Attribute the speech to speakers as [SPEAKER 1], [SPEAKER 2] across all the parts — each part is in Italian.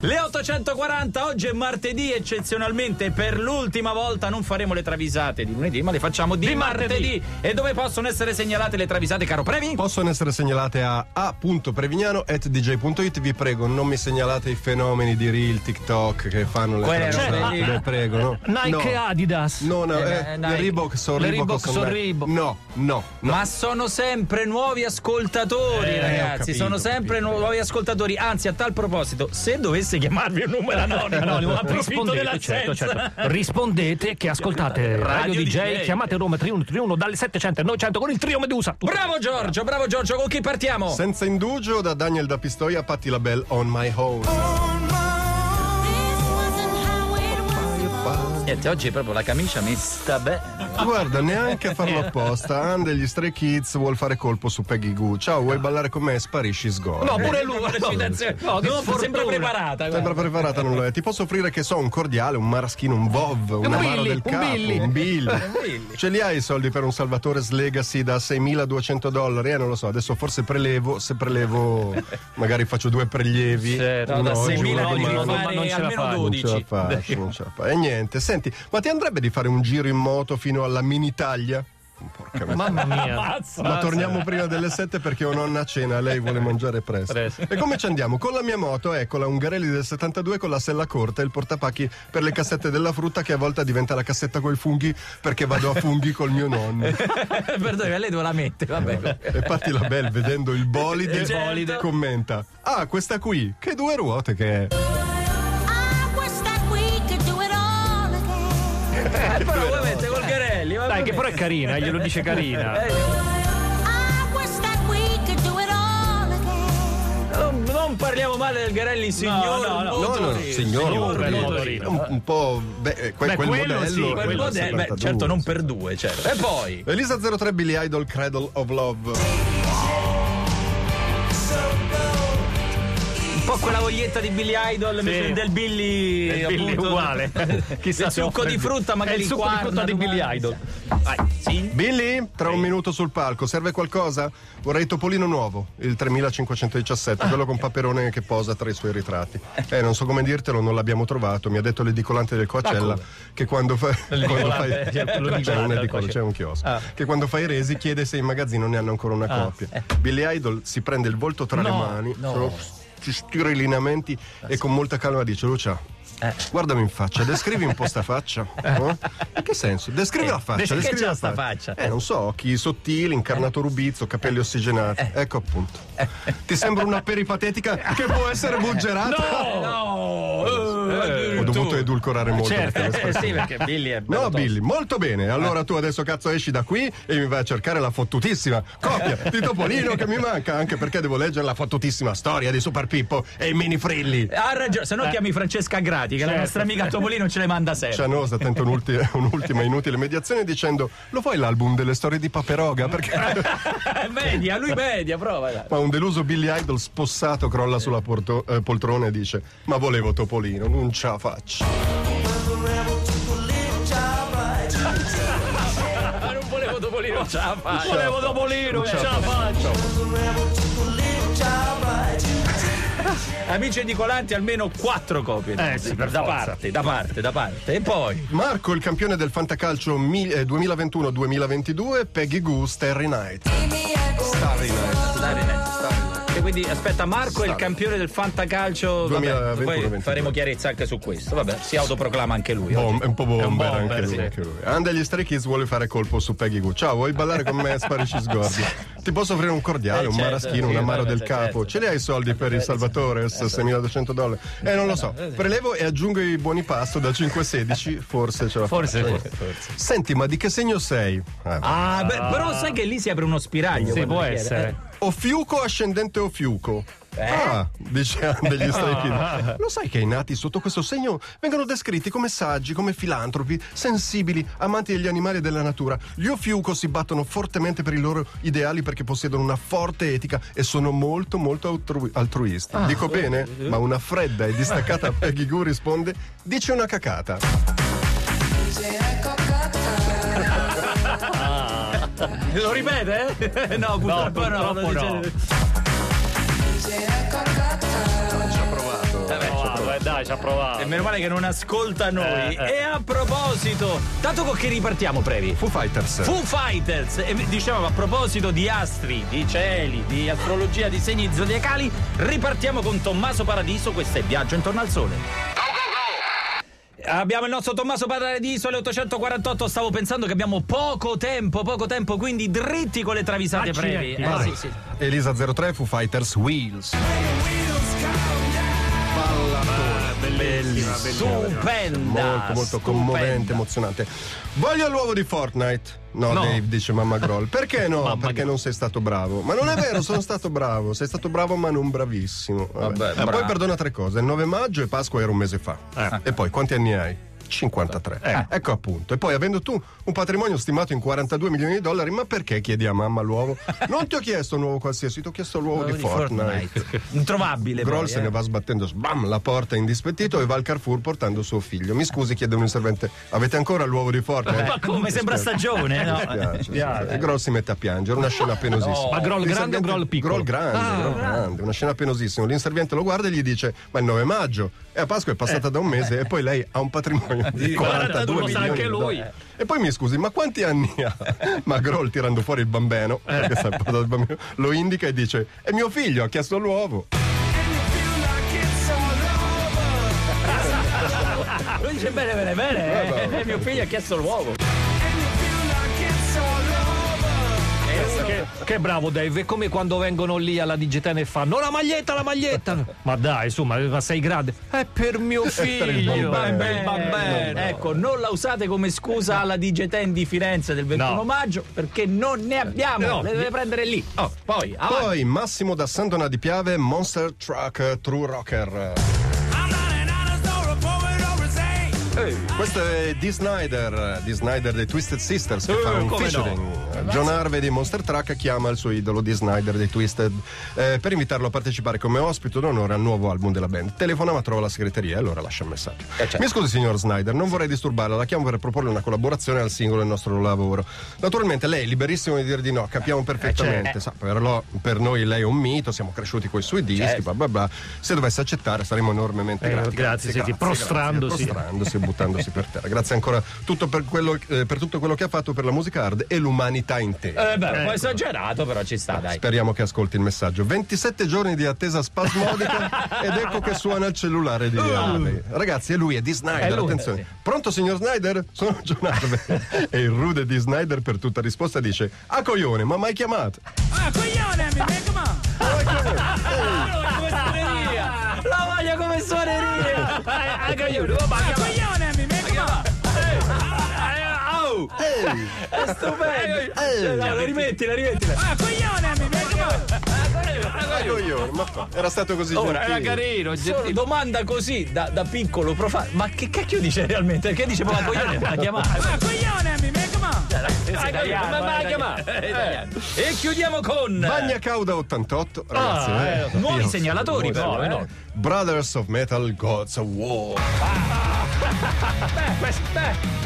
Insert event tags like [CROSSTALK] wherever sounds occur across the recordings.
[SPEAKER 1] Le 840, oggi è martedì, eccezionalmente per l'ultima volta non faremo le travisate di lunedì, ma le facciamo di,
[SPEAKER 2] Di
[SPEAKER 1] martedì.
[SPEAKER 2] martedì.
[SPEAKER 1] E dove possono essere segnalate le travisate, caro Previ?
[SPEAKER 3] Possono essere segnalate a a.prevignano.dj.it. Vi prego, non mi segnalate i fenomeni di Reel, TikTok che fanno le
[SPEAKER 1] Quelle
[SPEAKER 3] travisate.
[SPEAKER 1] robe lì.
[SPEAKER 3] Vi prego, no.
[SPEAKER 2] Nike
[SPEAKER 3] no.
[SPEAKER 2] Adidas.
[SPEAKER 3] No, no,
[SPEAKER 1] Eh,
[SPEAKER 3] eh,
[SPEAKER 1] Nike.
[SPEAKER 3] le Reebok sono
[SPEAKER 2] Le
[SPEAKER 3] Reebok,
[SPEAKER 2] Reebok
[SPEAKER 3] sono.
[SPEAKER 2] Reebok.
[SPEAKER 3] No, no, no.
[SPEAKER 1] Ma sono sempre nuovi ascoltatori,
[SPEAKER 3] Eh,
[SPEAKER 1] ragazzi.
[SPEAKER 3] capito,
[SPEAKER 1] sono sempre
[SPEAKER 3] capito.
[SPEAKER 1] nuovi ascoltatori. Anzi, a tal proposito, se dovesse chiamarvi un numero anonimo,
[SPEAKER 2] Anonimo,
[SPEAKER 1] approfitto
[SPEAKER 2] rispondete, certo, certo. Rispondete che ascoltate Radio,
[SPEAKER 1] Radio
[SPEAKER 2] DJ,
[SPEAKER 1] DJ.
[SPEAKER 2] chiamate Roma 3131 dalle 700 alle 900 con il trio Medusa.
[SPEAKER 1] Bravo Giorgio, bravo Giorgio, con chi partiamo?
[SPEAKER 3] Senza indugio da Daniel da Pistoia, Patti la Bell on my own.
[SPEAKER 1] Niente, oggi proprio la camicia mi sta bene.
[SPEAKER 3] Guarda, neanche a farlo apposta. Han degli Stray Kids vuol fare colpo su Peggy Goo. Ciao, vuoi ballare con me? Sparisci sgorri.
[SPEAKER 2] No, pure lui.
[SPEAKER 1] Una
[SPEAKER 2] No,
[SPEAKER 1] citazione.
[SPEAKER 2] no,
[SPEAKER 1] No, sembra preparata. guarda.
[SPEAKER 3] Sembra preparata, non lo è. Ti posso offrire che so, un cordiale, un maraschino, un vov, un,
[SPEAKER 2] Un
[SPEAKER 3] amaro
[SPEAKER 2] Billy,
[SPEAKER 3] del
[SPEAKER 2] un
[SPEAKER 3] capo,
[SPEAKER 2] Billy.
[SPEAKER 3] un bill.
[SPEAKER 1] Billy.
[SPEAKER 3] Ce li hai i soldi per un Salvatore Legacy da 6.200 dollari? Eh, non lo so, adesso forse prelevo, se prelevo magari faccio due prelievi.
[SPEAKER 2] Certo.
[SPEAKER 1] No,
[SPEAKER 3] uno
[SPEAKER 1] da
[SPEAKER 3] oggi,
[SPEAKER 1] 6.000
[SPEAKER 3] uno
[SPEAKER 2] no,
[SPEAKER 1] devi
[SPEAKER 2] no,
[SPEAKER 3] domani.
[SPEAKER 2] no, ma non ce la fai.
[SPEAKER 3] Non ce la
[SPEAKER 1] 12.
[SPEAKER 3] faccio, non ce la faccio. E niente, senti, ma ti andrebbe di fare un giro in moto fino alla mini Italia? Porca.
[SPEAKER 2] Mamma mia.
[SPEAKER 1] Mazza.
[SPEAKER 3] Ma torniamo prima delle 7 perché ho nonna a cena, lei vuole mangiare presto.
[SPEAKER 2] Presto.
[SPEAKER 3] E come ci andiamo? Con la mia moto, ecco, la Ungarelli del 72 con la sella corta e il portapacchi per le cassette della frutta che a volte diventa la cassetta con i funghi perché vado a funghi col mio nonno. [LAUGHS]
[SPEAKER 1] Perdoni, ma lei dove la mette? Vabbè.
[SPEAKER 3] E Patti la Bell vedendo il bolide,
[SPEAKER 1] Eh, certo.
[SPEAKER 3] commenta: Ah, questa qui, che due ruote che è.
[SPEAKER 1] Eh, [LAUGHS] però voi mette col Garelli. va
[SPEAKER 2] Dai, che però è carina, eh, glielo dice carina. [LAUGHS]
[SPEAKER 1] Eh, non, non parliamo male del Garelli, signor
[SPEAKER 2] no, no.
[SPEAKER 3] No, no,
[SPEAKER 1] motorino.
[SPEAKER 3] signor
[SPEAKER 2] Signor.
[SPEAKER 3] Un, un po'. Beh, eh, que-
[SPEAKER 2] Beh,
[SPEAKER 3] quel modello.
[SPEAKER 2] sì,
[SPEAKER 1] Quel modello, beh,
[SPEAKER 3] 72,
[SPEAKER 1] certo, non per due, certo. E poi.
[SPEAKER 3] Elisa 03 Billy Idol Cradle of Love.
[SPEAKER 1] Quella voglietta di Billy Idol
[SPEAKER 2] Sì.
[SPEAKER 1] del Billy,
[SPEAKER 2] Del Billy,
[SPEAKER 1] appunto.
[SPEAKER 2] uguale. [LAUGHS] Chissà
[SPEAKER 1] il succo di frutta, magari
[SPEAKER 2] È il succo di
[SPEAKER 1] quarna,
[SPEAKER 2] frutta di. Billy Idol.
[SPEAKER 1] Vai, sì.
[SPEAKER 3] Billy, tra un minuto sul palco, serve qualcosa? Vorrei Topolino nuovo, il 3517, quello con [LAUGHS] Paperone che posa tra i suoi ritratti. Eh, non so come dirtelo, non l'abbiamo trovato. Mi ha detto l'edicolante del Coachella
[SPEAKER 1] come?
[SPEAKER 3] che quando, fa- [LAUGHS] quando fai.
[SPEAKER 2] C'è
[SPEAKER 3] C'è un edicolo, c'è un chiosco.
[SPEAKER 2] Ah.
[SPEAKER 3] Che quando fai resi chiede se in magazzino ne hanno ancora una copia. Billy Idol si prende il volto tra le
[SPEAKER 1] No,
[SPEAKER 3] mani,
[SPEAKER 1] no.
[SPEAKER 3] Si stira i lineamenti e con molta calma dice: Lucia.
[SPEAKER 1] Eh.
[SPEAKER 3] Guardami in faccia, descrivi un po' sta faccia. no? In che senso? Descrivi
[SPEAKER 1] Eh,
[SPEAKER 3] la faccia. descrivi la
[SPEAKER 1] sta faccia?
[SPEAKER 3] Eh, non so, occhi sottili, incarnato rubizzo, capelli ossigenati. Ecco appunto. Ti sembra una peripatetica che può essere [LAUGHS] buggerata?
[SPEAKER 1] No!
[SPEAKER 3] Ho dovuto edulcorare molto.
[SPEAKER 2] certo.
[SPEAKER 1] Eh, sì, perché Billy è bello
[SPEAKER 3] No,
[SPEAKER 1] tosto.
[SPEAKER 3] Billy, molto bene. Allora tu adesso cazzo esci da qui e mi vai a cercare la fottutissima copia [LAUGHS] di Topolino che mi manca, anche perché devo leggere la fottutissima storia di Super Pippo e i mini frilli.
[SPEAKER 1] Ha ragione, se no chiami Francesca Grati, che la
[SPEAKER 2] Certo.
[SPEAKER 1] nostra amica Topolino ce le manda sempre.
[SPEAKER 3] Cianosa tenta un'ulti- [LAUGHS] un'ultima inutile mediazione dicendo lo fai l'album delle storie di Paperoga perché [LAUGHS]
[SPEAKER 1] media, lui media, prova. dai.
[SPEAKER 3] ma un deluso Billy Idol spossato crolla sulla porto- eh, poltrona e dice ma volevo Topolino non ce la faccio
[SPEAKER 1] Ma non volevo Topolino, ce la fai.
[SPEAKER 2] Volevo Topolino,
[SPEAKER 3] Non
[SPEAKER 2] ce
[SPEAKER 3] la
[SPEAKER 2] faccio.
[SPEAKER 1] Amici edicolanti, almeno quattro copie.
[SPEAKER 2] Eh, sì, per
[SPEAKER 1] da
[SPEAKER 2] forza.
[SPEAKER 1] parte, da parte, da parte. E poi.
[SPEAKER 3] Marco il campione del fantacalcio mi- eh, 2021-2022 Peggy Goo Starry Night Starry Night
[SPEAKER 1] E quindi aspetta, Marco è il campione del fantacalcio. Vabbè,
[SPEAKER 3] 2021-22.
[SPEAKER 1] poi faremo chiarezza anche su questo. Vabbè, si autoproclama anche lui.
[SPEAKER 3] Bom- è un po' bomber,
[SPEAKER 2] un bomber,
[SPEAKER 3] anche, lui,
[SPEAKER 2] sì.
[SPEAKER 3] anche lui. Anda gli Stray Kids vuole fare colpo su Peggy Goo. Ciao, vuoi ballare con me? Sparisci [LAUGHS] sgordi. Ti posso offrire un cordiale,
[SPEAKER 1] Eh,
[SPEAKER 3] un
[SPEAKER 1] certo,
[SPEAKER 3] maraschino,
[SPEAKER 1] sì,
[SPEAKER 3] un amaro del
[SPEAKER 1] certo.
[SPEAKER 3] capo. Ce li hai i soldi per il Salvatore? 6.200 dollari? Eh, non lo so. Prelevo e aggiungo i buoni pasto da 5-16. [LAUGHS] Forse ce la
[SPEAKER 2] Forse,
[SPEAKER 3] faccio.
[SPEAKER 2] forse, forse.
[SPEAKER 3] Senti, ma di che segno sei? Eh,
[SPEAKER 1] Ah, beh, però sai che lì si apre uno spiraglio.
[SPEAKER 2] Sì, può essere.
[SPEAKER 3] O fiuco ascendente o fiuco?
[SPEAKER 1] Eh?
[SPEAKER 3] Ah, dice [LAUGHS] degli Stray Kids. Lo sai che i nati sotto questo segno vengono descritti come saggi, come filantropi, sensibili, amanti degli animali e della natura. Gli Ofiuco si battono fortemente per i loro ideali perché possiedono una forte etica e sono molto molto altru- altruisti. Dico bene? Ma una fredda e distaccata [LAUGHS] Peggy Goo risponde: dice una cacata. [LAUGHS]
[SPEAKER 1] Lo ripete? [LAUGHS] eh? no, purtroppo no.
[SPEAKER 2] purtroppo no.
[SPEAKER 1] dice-
[SPEAKER 3] Ci ha provato.
[SPEAKER 1] Vabbè,
[SPEAKER 2] No, dai, ci ha provato.
[SPEAKER 1] E meno male che non ascolta noi.
[SPEAKER 2] Eh, eh.
[SPEAKER 1] E a proposito, tanto con che ripartiamo, Previ?
[SPEAKER 3] Foo Fighters.
[SPEAKER 1] Foo Fighters! E dicevamo a proposito di astri, di cieli, di astrologia, di segni zodiacali, ripartiamo con Tommaso Paradiso, questo è Viaggio intorno al Sole. Abbiamo il nostro Tommaso Paradiso alle 848. Stavo pensando che abbiamo poco tempo, poco tempo, quindi dritti con le travisate brevi. Eh, sì, sì.
[SPEAKER 3] Elisa 03, Foo Fighters, Wheels.
[SPEAKER 2] Bellissima.
[SPEAKER 1] Stupenda!
[SPEAKER 3] Molto, molto commovente,
[SPEAKER 1] stupenda.
[SPEAKER 3] emozionante. Voglio l'uovo di Fortnite. No,
[SPEAKER 2] No.
[SPEAKER 3] Dave, dice Mamma Groll. Perché no?
[SPEAKER 2] Mamma
[SPEAKER 3] Perché non sei stato bravo. Ma non è vero, sono stato bravo. Sei stato bravo, ma non bravissimo. Vabbè.
[SPEAKER 1] Vabbè,
[SPEAKER 3] E
[SPEAKER 1] bravo.
[SPEAKER 3] poi perdona tre cose. Il 9 maggio e Pasqua era un mese fa.
[SPEAKER 2] Eh.
[SPEAKER 3] E poi quanti anni hai? 53.
[SPEAKER 2] Eh.
[SPEAKER 3] Ecco appunto. E poi avendo tu un patrimonio stimato in 42 milioni di dollari, ma perché chiedi a mamma l'uovo? [LAUGHS] Non ti ho chiesto un uovo qualsiasi, ti ho chiesto l'uovo di,
[SPEAKER 1] Di
[SPEAKER 3] Fortnite.
[SPEAKER 1] Fortnite. Introvabile.
[SPEAKER 3] Groll se
[SPEAKER 1] eh.
[SPEAKER 3] ne va sbattendo sbam la porta indispettito e va al Carrefour portando suo figlio. Mi scusi, chiede un servente, avete ancora l'uovo di Fortnite?
[SPEAKER 1] Ma come sembra stagione, no?
[SPEAKER 3] Mi
[SPEAKER 2] piace.
[SPEAKER 3] sì. E Groll si mette a piangere, una scena penosissima.
[SPEAKER 2] Ma Groll grande o Groll piccolo?
[SPEAKER 3] Groll grande,
[SPEAKER 2] Ah,
[SPEAKER 3] Groll grande, una scena penosissima. L'inserviente lo guarda e gli dice: Ma il 9 maggio e a Pasqua è passata da un mese e poi lei ha un patrimonio 42
[SPEAKER 2] 42 lo sa
[SPEAKER 3] milioni
[SPEAKER 2] anche lui.
[SPEAKER 3] E poi mi scusi, ma quanti anni ha? [LAUGHS] Ma Groll tirando fuori il bambino, portato il bambino, lo indica e dice: È mio figlio, ha chiesto l'uovo.
[SPEAKER 1] Lui [LAUGHS] dice bene, bene, bene. Eh, mio figlio ha chiesto l'uovo.
[SPEAKER 2] Che, bravo Dave, è come quando vengono lì alla Digitene e fanno la maglietta, la maglietta. ma dai, su, ma, sei grande. È per mio figlio.
[SPEAKER 3] il bambino.
[SPEAKER 2] per il bambino.
[SPEAKER 1] Ecco, non la usate come scusa alla Digiten di Firenze del 21
[SPEAKER 2] No.
[SPEAKER 1] maggio perché non ne abbiamo,
[SPEAKER 2] No.
[SPEAKER 1] le deve prendere lì. Oh, poi, avanti.
[SPEAKER 3] Poi Massimo da Santona di Piave, Monster Truck True Rocker. Questo è Dee Snyder, Dee Snyder dei Twisted Sisters che
[SPEAKER 2] Eh,
[SPEAKER 3] fa un featuring. John Harvey di Monster Truck chiama il suo idolo Dee Snyder dei Twisted eh, per invitarlo a partecipare come ospite d'onore al nuovo album della band. Telefona ma trova la segreteria e allora lascia un messaggio.
[SPEAKER 1] certo.
[SPEAKER 3] Mi scusi signor Snyder, non vorrei disturbarla, la chiamo per proporle una collaborazione al singolo del nostro lavoro. Naturalmente lei è liberissimo di dire di no, capiamo perfettamente. Sa, per, lo- per noi lei è un mito, siamo cresciuti con i suoi dischi,
[SPEAKER 1] Certo.
[SPEAKER 3] bla bla bla. Se dovesse accettare saremo enormemente
[SPEAKER 2] Eh,
[SPEAKER 3] grati.
[SPEAKER 2] grazie, senti, prostrandosi.
[SPEAKER 3] grazie, prostrandosi buttandosi per terra. Grazie ancora tutto per, quello, eh, per tutto quello che ha fatto per la musica hard e l'umanità intera.
[SPEAKER 1] Eh beh, un po'
[SPEAKER 2] Ecco.
[SPEAKER 1] esagerato, però ci sta, dai.
[SPEAKER 3] Speriamo che ascolti il messaggio. 27 giorni di attesa spasmodica [LAUGHS] ed ecco che suona il cellulare di Harvey. Ragazzi, è lui, è di Snyder.
[SPEAKER 1] È lui,
[SPEAKER 3] Attenzione.
[SPEAKER 1] sì.
[SPEAKER 3] Pronto, signor Snyder? Sono John Harvey. [LAUGHS] e il rude di Snyder per tutta risposta dice: Ah, coglione, ma mai chiamato?
[SPEAKER 1] Ah, coglione, mi [LAUGHS] come suoneria! La voglio come suoneria! Ah, coglione, oh, ma coglione, mi È stupendo! Cioè, dai, la rimetti, la rimetti! Ah, coglione, mi
[SPEAKER 3] Ah, coglione, ma fa. Era stato così
[SPEAKER 1] Ora,
[SPEAKER 3] gentile.
[SPEAKER 2] Era carino, gentile.
[SPEAKER 1] domanda così da, da piccolo profano. Ma che cacchio dice realmente? Perché dice ma coglione [LAUGHS] la chiamata? Ma coglione mi
[SPEAKER 2] ma vai a chiamare.
[SPEAKER 1] E chiudiamo con
[SPEAKER 3] Bagna Cauda 88, ragazzi.
[SPEAKER 2] Ah,
[SPEAKER 3] eh.
[SPEAKER 1] nuovi segnalatori, però, eh.
[SPEAKER 3] segnalatori. Brothers of Metal Gods of War.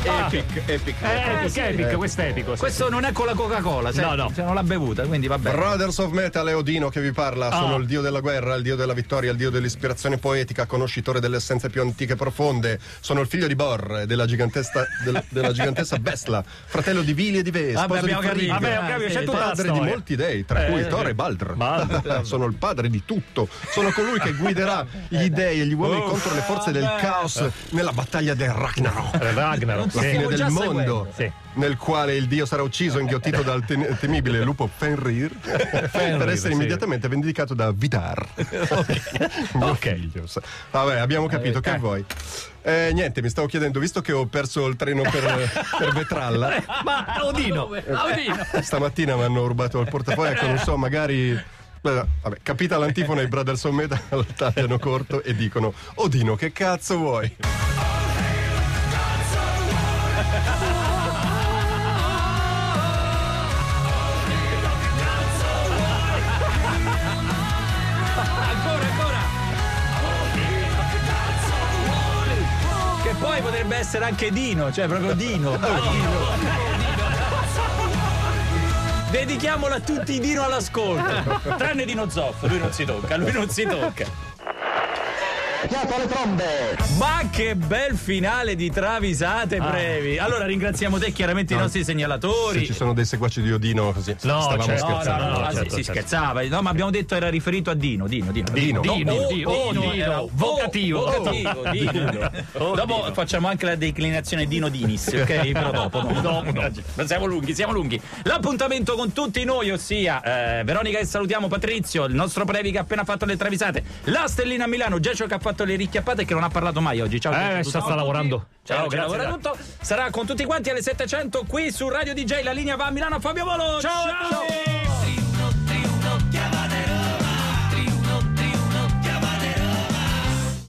[SPEAKER 3] Epic, epic.
[SPEAKER 2] Eh, epic, epic, questo è epico. sì.
[SPEAKER 1] Questo non è con la Coca-Cola?
[SPEAKER 2] No, no.
[SPEAKER 1] Se non l'ha bevuta, quindi vabbè.
[SPEAKER 3] Brothers of Metal è Odino che vi parla, sono
[SPEAKER 2] Ah.
[SPEAKER 3] il dio della guerra, il dio della vittoria, il dio dell'ispirazione poetica, conoscitore delle essenze più antiche e profonde. Sono il figlio di Bor, della gigantessa, del- della gigantessa [LAUGHS] Vesla, fratello di Vili e di Ve,
[SPEAKER 1] Vabbè,
[SPEAKER 3] sposo di
[SPEAKER 1] abbiamo
[SPEAKER 3] Frigga.
[SPEAKER 1] capito.
[SPEAKER 2] Vabbè, ho capito, c'è
[SPEAKER 1] sì,
[SPEAKER 2] tutta la
[SPEAKER 3] Padre di molti dei, tra cui
[SPEAKER 2] Eh,
[SPEAKER 3] Thor
[SPEAKER 2] sì.
[SPEAKER 3] e Baldr.
[SPEAKER 2] Baldr. [LAUGHS]
[SPEAKER 3] Sono il padre di tutto. Sono colui che guiderà gli dei e gli uomini
[SPEAKER 1] Oh,
[SPEAKER 3] contro le forze del
[SPEAKER 1] vabbè.
[SPEAKER 3] caos nella battaglia del Ragnarok.
[SPEAKER 2] Eh, Ragnarok,
[SPEAKER 3] La fine del mondo.
[SPEAKER 2] Sì.
[SPEAKER 3] nel quale il dio sarà ucciso e inghiottito dal te- temibile lupo [LAUGHS] Fenrir per essere
[SPEAKER 2] sì.
[SPEAKER 3] immediatamente vendicato da Vidar [LAUGHS] Mio
[SPEAKER 2] Ok.
[SPEAKER 3] sa- vabbè abbiamo capito che vuoi Eh, niente mi stavo chiedendo visto che ho perso il treno per, [LAUGHS] per Vetralla
[SPEAKER 2] Ma Odino, Odino.
[SPEAKER 3] stamattina mi hanno rubato il portafoglio ecco non so magari Vabbè, capita l'antifona i Brothers of Metal tagliano corto e dicono Odino che cazzo vuoi?
[SPEAKER 1] Poi potrebbe essere anche Dino, cioè proprio Dino. [LAUGHS] Dino. Dedichiamolo a tutti i Dino all'ascolto. [LAUGHS] Tranne Dino Zoff, lui non si tocca, lui non si tocca.
[SPEAKER 4] Fiato alle trombe!
[SPEAKER 1] Ma che bel finale di travisate
[SPEAKER 2] Ah.
[SPEAKER 1] brevi. Allora ringraziamo te, chiaramente i nostri
[SPEAKER 3] Se
[SPEAKER 1] segnalatori.
[SPEAKER 3] ci sono dei seguaci di Odino così.
[SPEAKER 2] No,
[SPEAKER 3] stavamo
[SPEAKER 2] certo.
[SPEAKER 1] No, no,
[SPEAKER 3] scherzando.
[SPEAKER 1] no,
[SPEAKER 2] no,
[SPEAKER 1] ah, sì,
[SPEAKER 2] certo,
[SPEAKER 1] si
[SPEAKER 2] certo.
[SPEAKER 1] scherzava. No, ma abbiamo detto era riferito a Dino, Dino, Dino.
[SPEAKER 3] Dino.
[SPEAKER 2] Dino,
[SPEAKER 1] No,
[SPEAKER 2] Dino,
[SPEAKER 1] oh,
[SPEAKER 2] vocativo.
[SPEAKER 1] oh, vocativo, Dino.
[SPEAKER 2] Oh,
[SPEAKER 1] Dopo
[SPEAKER 2] Dino.
[SPEAKER 1] facciamo anche la declinazione Dino Dinis, ok? [LAUGHS] Però dopo, no.
[SPEAKER 2] Dopo.
[SPEAKER 1] Ma siamo lunghi, siamo lunghi. L'appuntamento con tutti noi, ossia eh, Veronica che salutiamo, Patrizio, il nostro Previ che ha appena fatto le travisate, la Stellina a Milano, Giacio che ha fatto le ricchiappate che non ha parlato mai oggi. Ciao.
[SPEAKER 2] Eh, sta- sta lavorando.
[SPEAKER 1] Ciao,
[SPEAKER 2] Ciao,
[SPEAKER 1] grazie.
[SPEAKER 2] grazie.
[SPEAKER 1] Tutto. Sarà con tutti quanti alle 700 qui su Radio DJ. La linea va a Milano. Fabio Volo.
[SPEAKER 2] Ciao tutti.